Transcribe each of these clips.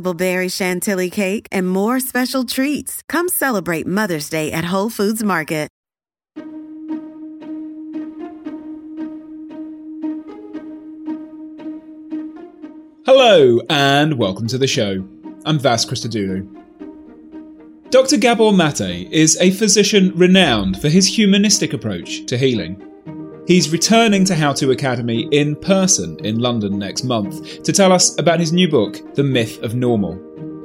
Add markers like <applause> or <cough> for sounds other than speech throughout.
berry chantilly cake, and more special treats. Come celebrate Mother's Day at Whole Foods Market. Hello, and welcome to the show. I'm Vas Christodoulou. Dr. Gabor Maté is a physician renowned for his humanistic approach to healing. He's returning to How To Academy in person in London next month to tell us about his new book, The Myth of Normal.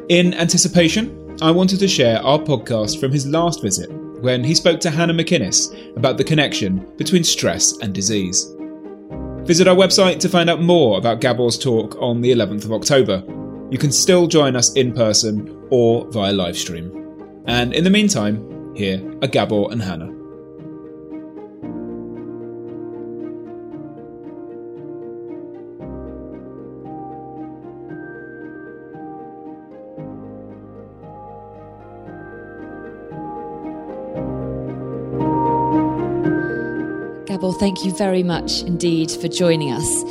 In anticipation, I wanted to share our podcast from his last visit when he spoke to Hannah McInnes about the connection between stress and disease. Visit our website to find out more about Gabor's talk on the 11th of October. You can still join us in person or via livestream. And in the meantime, here are Gabor and Hannah. Gabor, thank you very much indeed for joining us.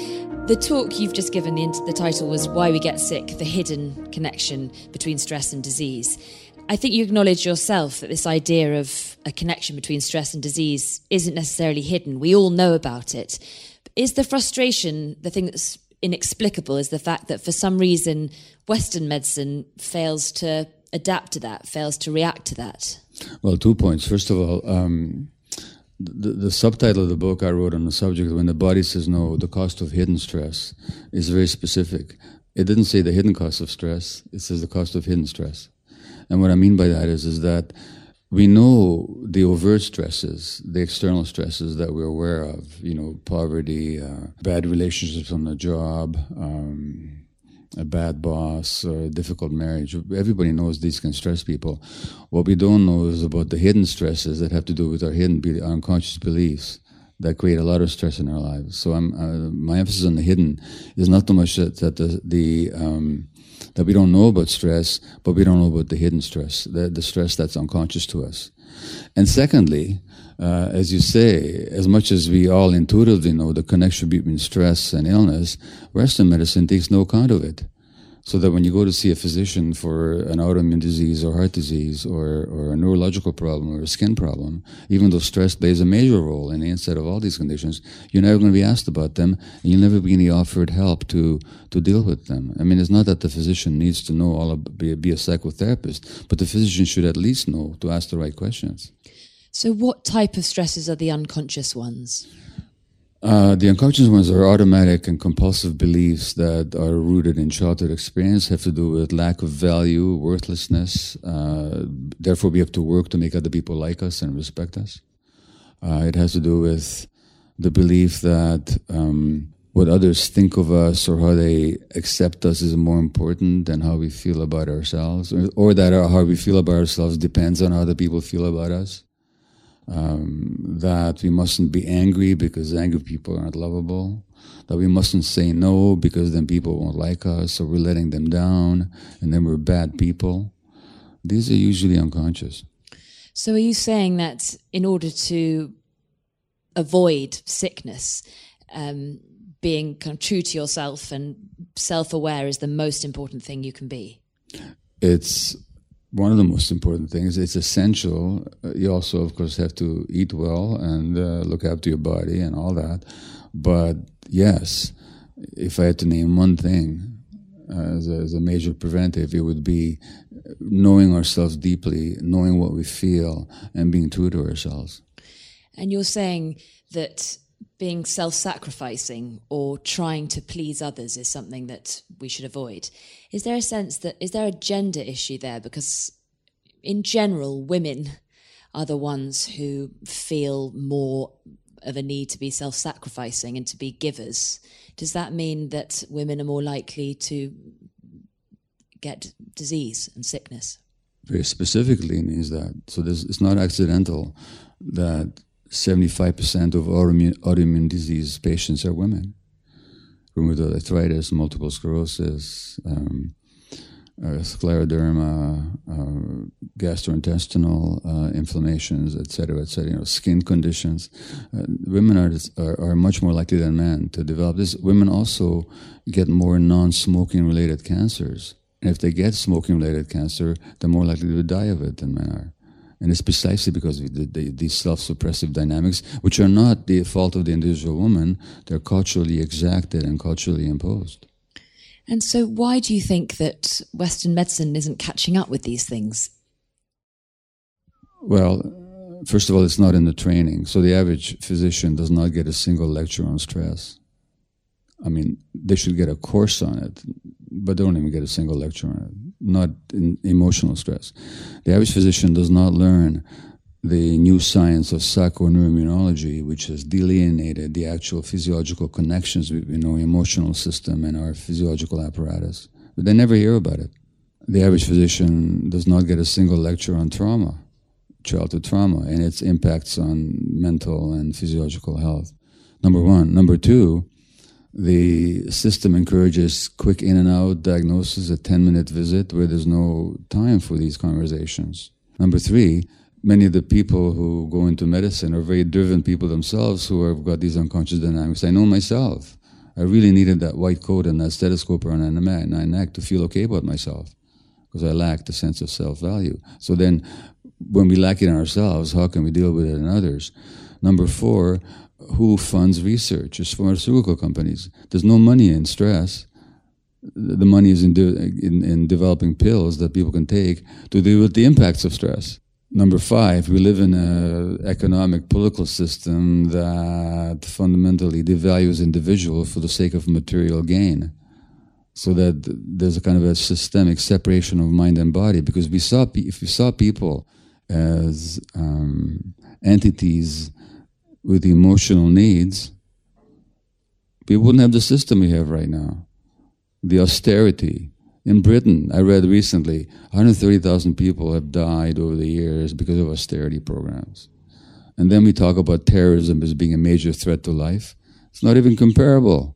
The talk you've just given, the, the title was Why We Get Sick The Hidden Connection Between Stress and Disease. I think you acknowledge yourself that this idea of a connection between stress and disease isn't necessarily hidden. We all know about it. Is the frustration the thing that's inexplicable? Is the fact that for some reason Western medicine fails to adapt to that, fails to react to that? Well, two points. First of all, um, the, the subtitle of the book I wrote on the subject, When the Body Says No, the cost of hidden stress, is very specific. It didn't say the hidden cost of stress, it says the cost of hidden stress. And what I mean by that is, is that we know the overt stresses, the external stresses that we're aware of, you know, poverty, uh, bad relationships on the job, um, a bad boss or a difficult marriage. Everybody knows these can stress people. What we don't know is about the hidden stresses that have to do with our hidden, our unconscious beliefs that create a lot of stress in our lives. So uh, my emphasis on the hidden is not so much that, that the, the um, that we don't know about stress, but we don't know about the hidden stress, the, the stress that's unconscious to us. And secondly, uh, as you say, as much as we all intuitively know the connection between stress and illness, Western medicine takes no account of it. So that when you go to see a physician for an autoimmune disease or heart disease or, or a neurological problem or a skin problem, even though stress plays a major role in the onset of all these conditions, you're never going to be asked about them and you'll never be any offered help to, to deal with them. I mean, it's not that the physician needs to know all of, be, be a psychotherapist, but the physician should at least know to ask the right questions. So, what type of stresses are the unconscious ones? Uh, the unconscious ones are automatic and compulsive beliefs that are rooted in childhood experience, have to do with lack of value, worthlessness. Uh, therefore, we have to work to make other people like us and respect us. Uh, it has to do with the belief that um, what others think of us or how they accept us is more important than how we feel about ourselves, or, or that how we feel about ourselves depends on how other people feel about us um, that we mustn't be angry because angry people aren't lovable, that we mustn't say no because then people won't like us, or we're letting them down, and then we're bad people. These are usually unconscious. So, are you saying that in order to avoid sickness, um, being kind of true to yourself and self aware is the most important thing you can be? It's one of the most important things. It's essential. Uh, you also, of course, have to eat well and uh, look after your body and all that. But yes, if I had to name one thing, uh, as, a, as a major preventive, it would be knowing ourselves deeply, knowing what we feel, and being true to ourselves. And you're saying that being self sacrificing or trying to please others is something that we should avoid. Is there a sense that, is there a gender issue there? Because in general, women are the ones who feel more of a need to be self sacrificing and to be givers. Does that mean that women are more likely to get disease and sickness? Very specifically means that. So this, it's not accidental that 75% of autoimmune, autoimmune disease patients are women. Rheumatoid arthritis, multiple sclerosis, um, uh, scleroderma, uh, gastrointestinal uh, inflammations, etc., etc. You know, skin conditions. Uh, women are, are, are much more likely than men to develop this. Women also get more non-smoking related cancers, and if they get smoking-related cancer, they're more likely to die of it than men are. And it's precisely because of the, the, these self-suppressive dynamics, which are not the fault of the individual woman, they're culturally exacted and culturally imposed. And so, why do you think that Western medicine isn't catching up with these things? Well, first of all, it's not in the training. So, the average physician does not get a single lecture on stress. I mean, they should get a course on it, but they don't even get a single lecture on it, not in emotional stress. The average physician does not learn the new science of psychoneuroimmunology, which has delineated the actual physiological connections between our emotional system and our physiological apparatus. But they never hear about it. The average physician does not get a single lecture on trauma, childhood trauma, and its impacts on mental and physiological health. Number one. Number two, the system encourages quick in and out diagnosis, a 10 minute visit where there's no time for these conversations. Number three, many of the people who go into medicine are very driven people themselves who have got these unconscious dynamics. I know myself. I really needed that white coat and that stethoscope around my neck to feel okay about myself because I lacked a sense of self value. So then, when we lack it in ourselves, how can we deal with it in others? Number four, who funds research? It's pharmaceutical companies. There's no money in stress. The money is in, de- in, in developing pills that people can take to deal with the impacts of stress. Number five, we live in an economic political system that fundamentally devalues individual for the sake of material gain. So that there's a kind of a systemic separation of mind and body because we saw if we saw people as um, entities with the emotional needs, we wouldn't have the system we have right now. The austerity, in Britain, I read recently, 130,000 people have died over the years because of austerity programs. And then we talk about terrorism as being a major threat to life. It's not even comparable.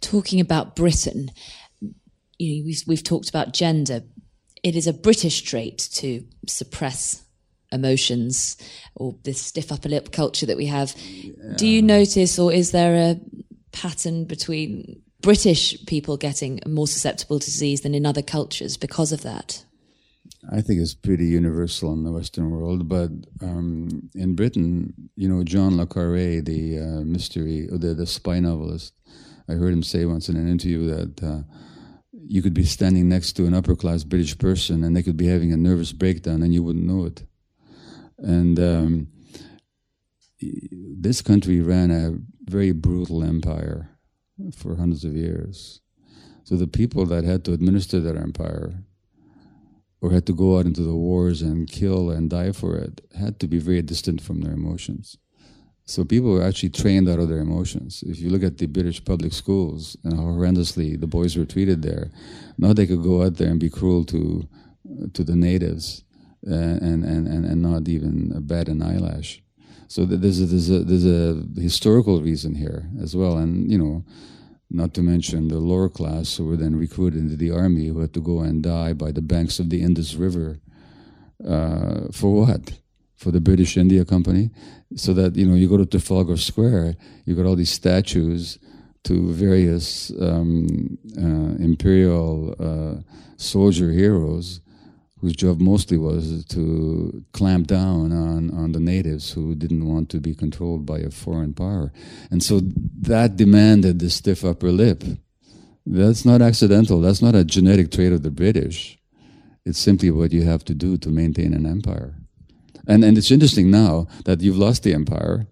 Talking about Britain, you know, we've, we've talked about gender. It is a British trait to suppress emotions or this stiff upper lip culture that we have. Yeah. Do you notice, or is there a pattern between British people getting more susceptible to disease than in other cultures because of that? I think it's pretty universal in the Western world, but um, in Britain, you know, John le Carré, the uh, mystery, the, the spy novelist, I heard him say once in an interview that uh, you could be standing next to an upper class British person and they could be having a nervous breakdown and you wouldn't know it. And um, this country ran a very brutal empire for hundreds of years. So the people that had to administer that empire or had to go out into the wars and kill and die for it had to be very distant from their emotions. So people were actually trained out of their emotions. If you look at the British public schools and how horrendously the boys were treated there, now they could go out there and be cruel to to the natives and, and, and, and not even a bat an eyelash. So there's a, there's a there's a historical reason here as well, and you know, not to mention the lower class who were then recruited into the army who had to go and die by the banks of the Indus River. Uh, for what? For the British India Company, so that you know you go to Trafalgar Square, you got all these statues to various um, uh, imperial uh, soldier heroes whose job mostly was to clamp down on, on the natives who didn't want to be controlled by a foreign power. And so that demanded the stiff upper lip That's not accidental. That's not a genetic trait of the British. It's simply what you have to do to maintain an empire. And, and it's interesting now that you've lost the empire,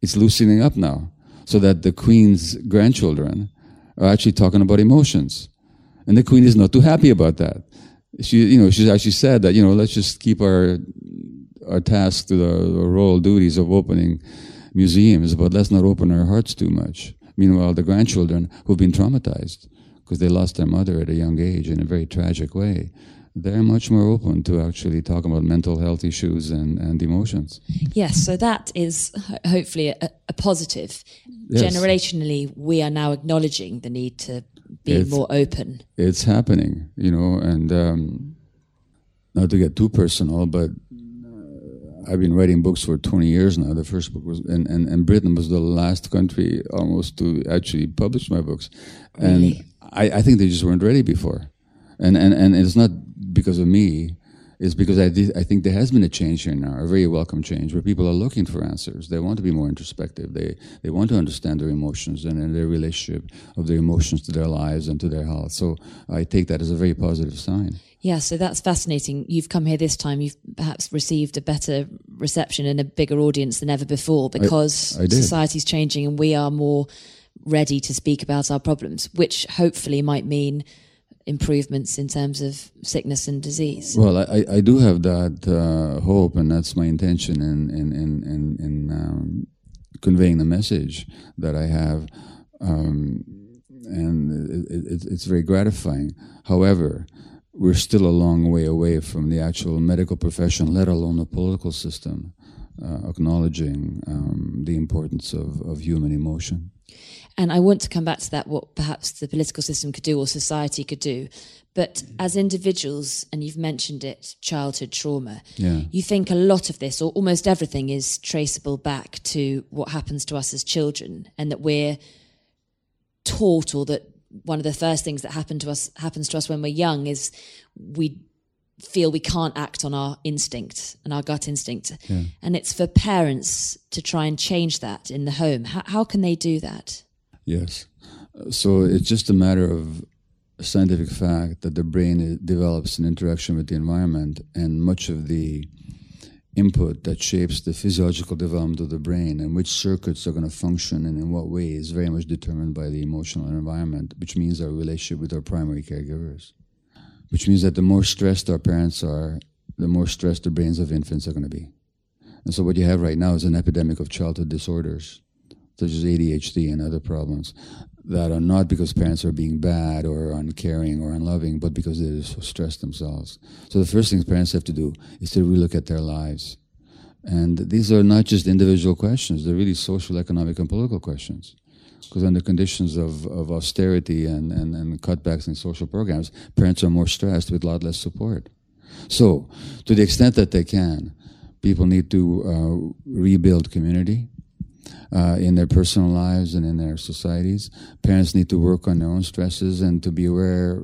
it's loosening up now. So that the queen's grandchildren are actually talking about emotions. And the queen is not too happy about that. She, you know, she actually said that, you know, let's just keep our, our task to the, the royal duties of opening museums, but let's not open our hearts too much. Meanwhile, the grandchildren who've been traumatized because they lost their mother at a young age in a very tragic way, they're much more open to actually talking about mental health issues and, and emotions. Yes, so that is hopefully a, a positive. Yes. Generationally, we are now acknowledging the need to be it's, more open. It's happening, you know, and um, not to get too personal, but I've been writing books for 20 years now. The first book was, and, and, and Britain was the last country almost to actually publish my books. Really? And I, I think they just weren't ready before. And, and, and it's not because of me, it's because I, I think there has been a change here now, a very welcome change, where people are looking for answers. They want to be more introspective. They, they want to understand their emotions and, and their relationship of their emotions to their lives and to their health. So I take that as a very positive sign. Yeah, so that's fascinating. You've come here this time. You've perhaps received a better reception and a bigger audience than ever before because I, I society's changing and we are more ready to speak about our problems, which hopefully might mean improvements in terms of sickness and disease. Well, I, I do have that uh, hope, and that's my intention in in in in, in um, conveying the message that I have, um, and it, it, it's very gratifying. However we're still a long way away from the actual medical profession, let alone the political system, uh, acknowledging um, the importance of, of human emotion. And I want to come back to that, what perhaps the political system could do or society could do. But as individuals, and you've mentioned it, childhood trauma, yeah. you think a lot of this, or almost everything, is traceable back to what happens to us as children, and that we're taught or that one of the first things that happen to us happens to us when we're young is we feel we can't act on our instinct and our gut instinct. Yeah. And it's for parents to try and change that in the home. How, how can they do that? Yes. So it's just a matter of scientific fact that the brain uh, develops an interaction with the environment, and much of the input that shapes the physiological development of the brain and which circuits are going to function and in what way is very much determined by the emotional environment, which means our relationship with our primary caregivers. Which means that the more stressed our parents are, the more stressed the brains of infants are going to be. And so what you have right now is an epidemic of childhood disorders, such as ADHD and other problems, that are not because parents are being bad or uncaring or unloving, but because they're so stressed themselves. So the first thing parents have to do is to relook at their lives. And these are not just individual questions, they're really social, economic, and political questions. Because under conditions of, of austerity and, and, and cutbacks in social programs, parents are more stressed with a lot less support. So, to the extent that they can, people need to uh, rebuild community uh, in their personal lives and in their societies. Parents need to work on their own stresses and to be aware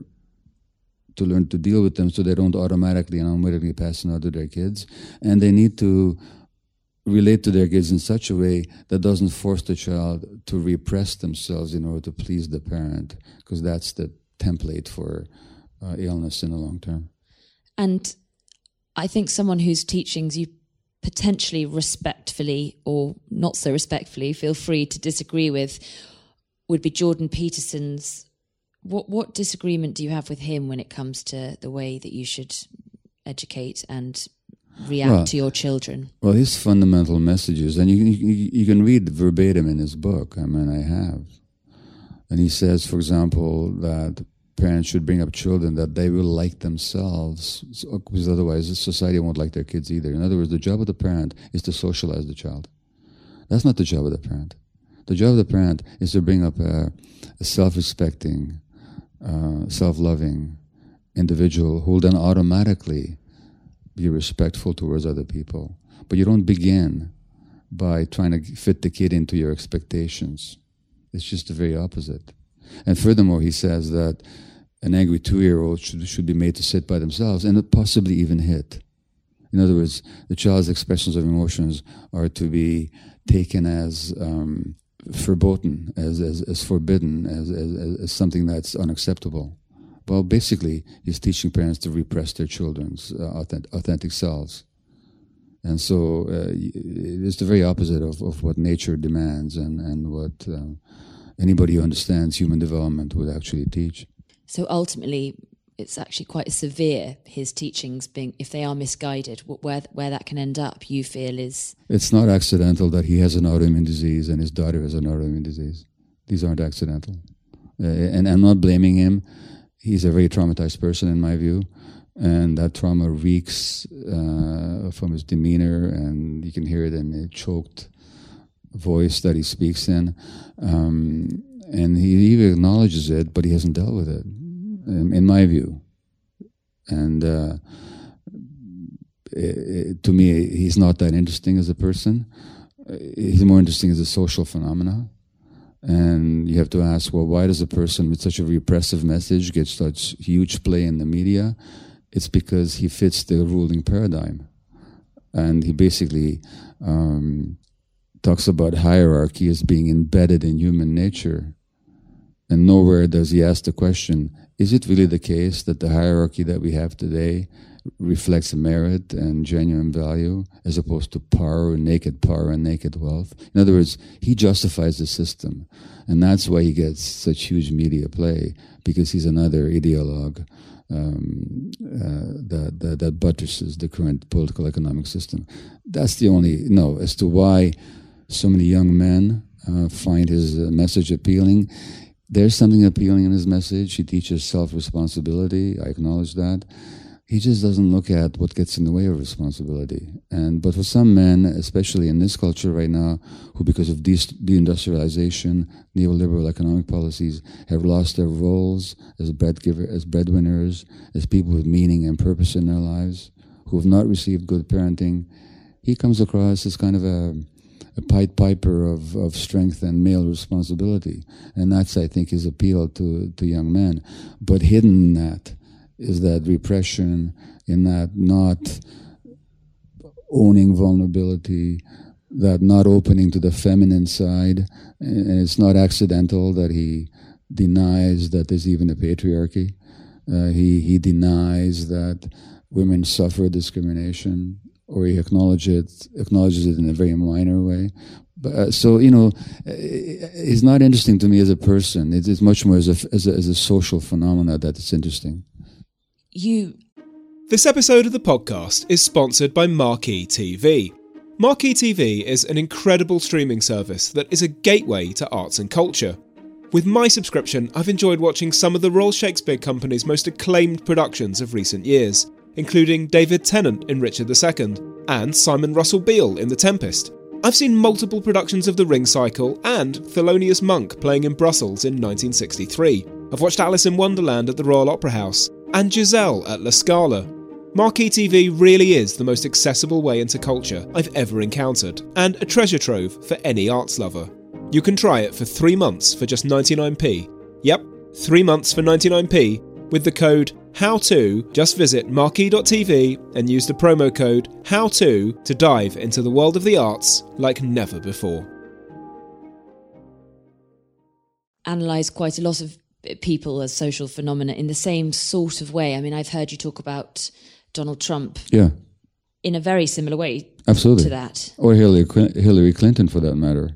to learn to deal with them so they don't automatically and unwittingly pass them on to their kids. And they need to relate to their kids in such a way that doesn't force the child to repress themselves in order to please the parent, because that's the template for uh, illness in the long term. And I think someone whose teachings you potentially respectfully or not so respectfully feel free to disagree with would be Jordan Peterson's. What what disagreement do you have with him when it comes to the way that you should educate and react well, to your children? Well, his fundamental messages, and you, you you can read verbatim in his book. I mean, I have, and he says, for example, that parents should bring up children that they will like themselves, because otherwise society won't like their kids either. In other words, the job of the parent is to socialize the child. That's not the job of the parent. The job of the parent is to bring up a, a self-respecting, uh, self-loving individual who will then automatically be respectful towards other people. But you don't begin by trying to fit the kid into your expectations. It's just the very opposite. And furthermore, he says that an angry two year old should, should be made to sit by themselves and possibly even hit. In other words, the child's expressions of emotions are to be taken as um, as, as, as forbidden, as, as, as something that's unacceptable. Well, basically, he's teaching parents to repress their children's uh, authentic, authentic selves. And so uh, it's the very opposite of, of what nature demands and, and what uh, anybody who understands human development would actually teach. So ultimately, it's actually quite severe. His teachings being, if they are misguided, where where that can end up, you feel is. It's not accidental that he has an autoimmune disease and his daughter has an autoimmune disease. These aren't accidental, uh, and I'm not blaming him. He's a very traumatized person, in my view, and that trauma reeks uh, from his demeanor, and you can hear it in the choked voice that he speaks in. Um, and he even acknowledges it, but he hasn't dealt with it, in, in my view. And uh, it, it, to me, he's not that interesting as a person. He's more interesting as a social phenomena. And you have to ask, well, why does a person with such a repressive message get such huge play in the media? It's because he fits the ruling paradigm. And he basically um, talks about hierarchy as being embedded in human nature. And nowhere does he ask the question is it really the case that the hierarchy that we have today reflects merit and genuine value as opposed to power, naked power, and naked wealth? In other words, he justifies the system. And that's why he gets such huge media play, because he's another ideologue. Um, uh, that, that, that buttresses the current political economic system. That's the only no as to why so many young men uh, find his uh, message appealing. There's something appealing in his message. He teaches self responsibility. I acknowledge that. He just doesn't look at what gets in the way of responsibility. And but for some men, especially in this culture right now, who because of de- deindustrialization, neoliberal economic policies, have lost their roles as bread giver, as breadwinners, as people with meaning and purpose in their lives, who have not received good parenting, he comes across as kind of a a Pied Piper of, of strength and male responsibility. And that's, I think, his appeal to, to young men. But hidden in that is that repression, in that not owning vulnerability, that not opening to the feminine side. And it's not accidental that he denies that there's even a patriarchy. Uh, he, he denies that women suffer discrimination or he acknowledges it, acknowledges it in a very minor way. But, uh, so you know, he's not interesting to me as a person. It's, it's much more as a, as a as a social phenomena that it's interesting. You. This episode of the podcast is sponsored by Marquee TV. Marquee TV is an incredible streaming service that is a gateway to arts and culture. With my subscription, I've enjoyed watching some of the Royal Shakespeare Company's most acclaimed productions of recent years including David Tennant in Richard II and Simon Russell Beale in The Tempest. I've seen multiple productions of The Ring Cycle and Thelonious Monk playing in Brussels in 1963. I've watched Alice in Wonderland at the Royal Opera House and Giselle at La Scala. Marquee TV really is the most accessible way into culture I've ever encountered, and a treasure trove for any arts lover. You can try it for three months for just 99p. Yep, three months for 99p with the code HOWTO, just visit marquee.tv and use the promo code HOWTO to to dive into the world of the arts like never before. Analyse quite a lot of people as social phenomena in the same sort of way. I mean, I've heard you talk about Donald Trump. Yeah. In a very similar way. Absolutely. To that. Or Hillary, Hillary Clinton, for that matter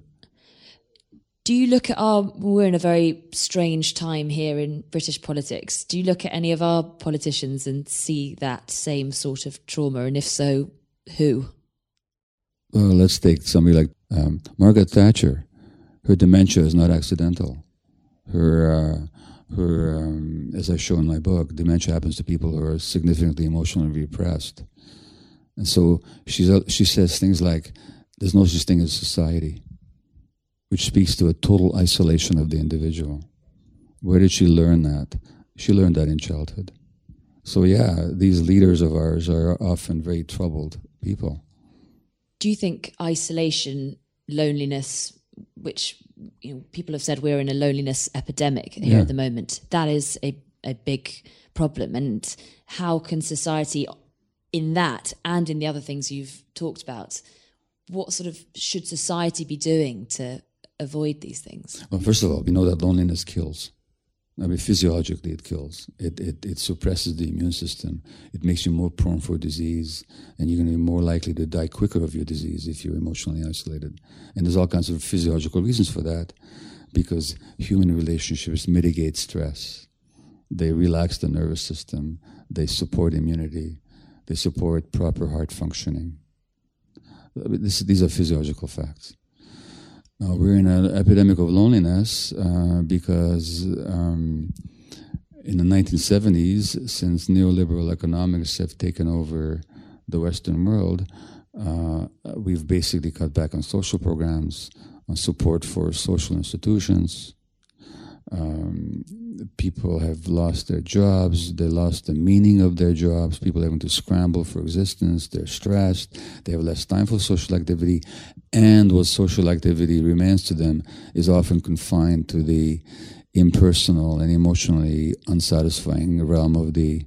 do you look at our we're in a very strange time here in british politics. Do you look at any of our politicians and see that same sort of trauma? And if so who? Well let's take somebody like um, margaret thatcher. Her dementia is not accidental. Her uh, her um, as i show in my book dementia happens to people who are significantly emotionally repressed. And so she's, she says things like there's no such thing as society which speaks to a total isolation of the individual. Where did she learn that? She learned that in childhood. So, yeah, these leaders of ours are often very troubled people. Do you think isolation, loneliness, which you know, people have said we're in a loneliness epidemic here yeah. at the moment, that is a, a big problem? And how can society, in that and in the other things you've talked about, what sort of should society be doing to avoid these things? Well, first of all, we know that loneliness kills. I mean, physiologically, it kills. It, it, it suppresses the immune system. It makes you more prone for disease, and you're going to be more likely to die quicker of your disease if you're emotionally isolated. And there's all kinds of physiological reasons for that, because human relationships mitigate stress. They relax the nervous system. They support immunity. They support proper heart functioning. This, these are physiological facts. Now we're in an epidemic of loneliness uh, because um, in the 1970s, since neoliberal economics have taken over the Western world, uh, we've basically cut back on social programs, on support for social institutions, um, people have lost their jobs, they lost the meaning of their jobs, people having to scramble for existence, they're stressed, they have less time for social activity, and what social activity remains to them is often confined to the impersonal and emotionally unsatisfying realm of the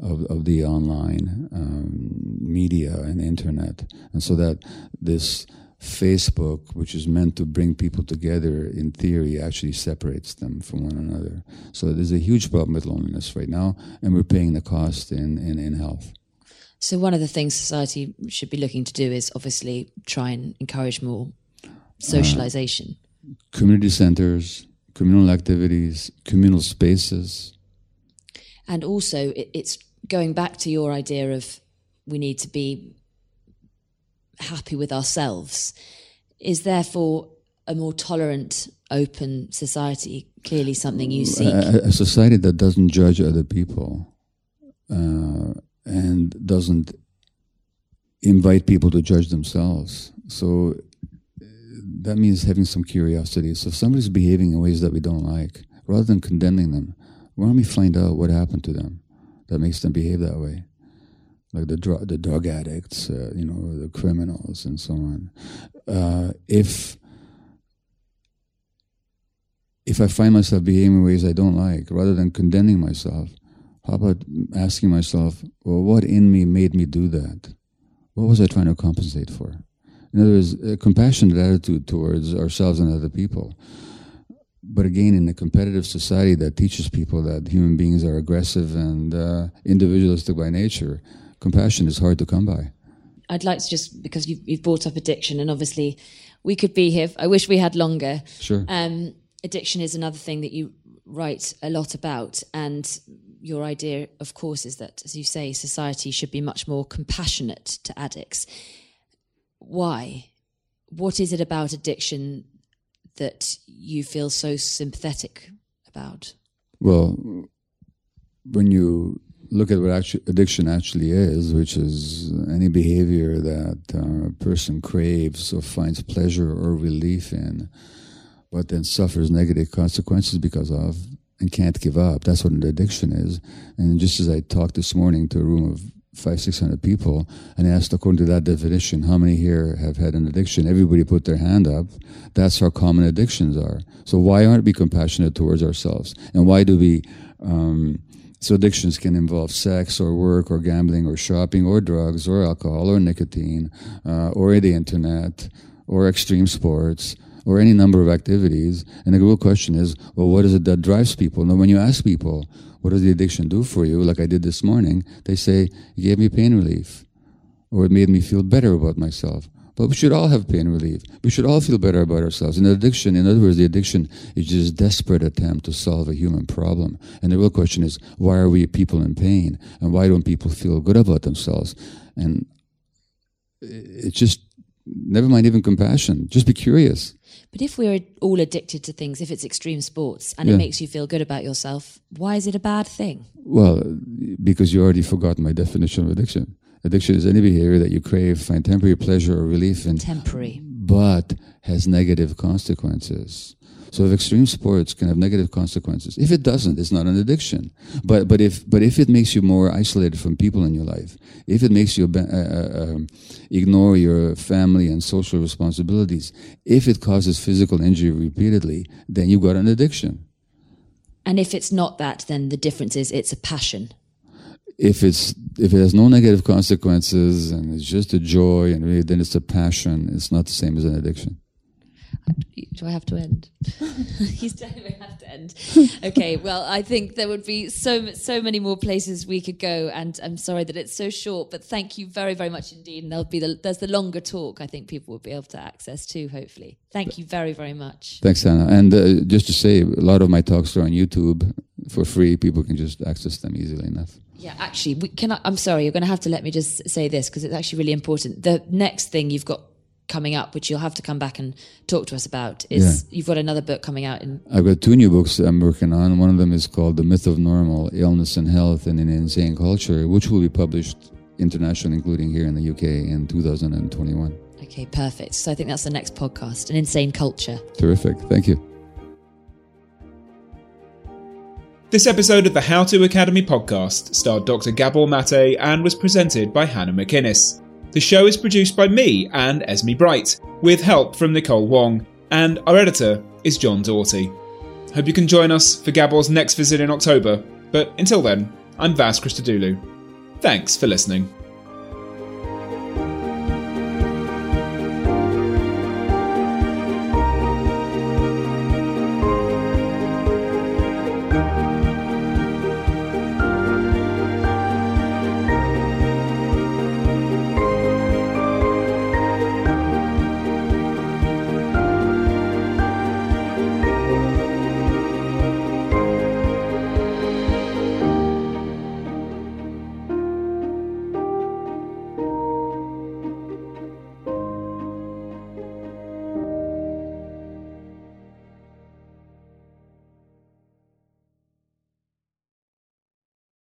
of, of the online um, media and internet, and so that this Facebook, which is meant to bring people together in theory, actually separates them from one another. So there's a huge problem with loneliness right now, and we're paying the cost in, in, in health. So, one of the things society should be looking to do is obviously try and encourage more socialization. Uh, community centers, communal activities, communal spaces. And also, it, it's going back to your idea of we need to be happy with ourselves is therefore a more tolerant, open society clearly something you seek? A, a society that doesn't judge other people uh, and doesn't invite people to judge themselves. So that means having some curiosity. So if somebody's behaving in ways that we don't like, rather than condemning them, why don't we find out what happened to them that makes them behave that way? Like the drug the drug addicts, uh, you know, the criminals, and so on. Uh, if if I find myself behaving in ways I don't like, rather than condemning myself, how about asking myself, well, what in me made me do that? What was I trying to compensate for? In other words, a compassionate attitude towards ourselves and other people. But again, in a competitive society that teaches people that human beings are aggressive and uh, individualistic by nature, compassion is hard to come by. I'd like to just because you've, you've brought up addiction, and obviously we could be here. I wish we had longer. Sure. Um, addiction is another thing that you write a lot about, and your idea, of course, is that, as you say, society should be much more compassionate to addicts. Why? What is it about addiction that you feel so sympathetic about? Well, when you look at what addiction actually is, which is any behavior that uh, a person craves or finds pleasure or relief in, but then suffers negative consequences because of and can't give up. That's what an addiction is. And just as I talked this morning to a room of five, six hundred people and asked, according to that definition, how many here have had an addiction? Everybody put their hand up. That's how common addictions are. So why aren't we compassionate towards ourselves? And why do we um, so addictions can involve sex or work or gambling or shopping or drugs or alcohol or nicotine uh, or the internet or extreme sports or any number of activities. And the real question is, well, what is it that drives people? Now, when you ask people, what does the addiction do for you? Like I did this morning, they say, it gave me pain relief or it made me feel better about myself. But we should all have pain relief. We should all feel better about ourselves. And addiction, in other words, the addiction is just a desperate attempt to solve a human problem. And the real question is, why are we people in pain? And why don't people feel good about themselves? And it's just, never mind even compassion, just be curious. But if we're all addicted to things, if it's extreme sports and yeah. it makes you feel good about yourself, why is it a bad thing? Well, because you already forgot my definition of addiction. Addiction is any behavior that you crave, find temporary pleasure or relief in. Temporary. But has negative consequences. So if extreme sports can have negative consequences, if it doesn't, it's not an addiction. But but if but if it makes you more isolated from people in your life, if it makes you uh, uh, um, ignore your family and social responsibilities, if it causes physical injury repeatedly, then you've got an addiction. And if it's not that, then the difference is it's a passion if it's if it has no negative consequences and it's just a joy and really, then it's a passion it's not the same as an addiction do I have to end? <laughs> He's definitely have to end. <laughs> Okay, well, I think there would be so so many more places we could go, and I'm sorry that it's so short, but thank you very very much indeed. And there'll be the, there's the longer talk. I think people will be able to access too. Hopefully, thank you very very much. Thanks, Anna. And uh, just to say, a lot of my talks are on YouTube for free. People can just access them easily enough. Yeah, actually, we, can I, I'm sorry, you're going to have to let me just say this because it's actually really important. The next thing you've got coming up, which you'll have to come back and talk to us about, is yeah. you've got another book coming out. In I've got two new books I'm working on. One of them is called "The Myth of Normal: Illness and Health in an Insane Culture," which will be published internationally, including here in the UK, in 2021. Okay, perfect. So I think that's the next podcast, an insane culture. Terrific. Thank you. This episode of the How To Academy podcast starred Dr. Gabor Maté and was presented by Hannah McInnes. The show is produced by me and Esme Bright, with help from Nicole Wong, and our editor is John Doughty. Hope you can join us for Gabor's next visit in October, but until then, I'm Vas Christodoulou. Thanks for listening.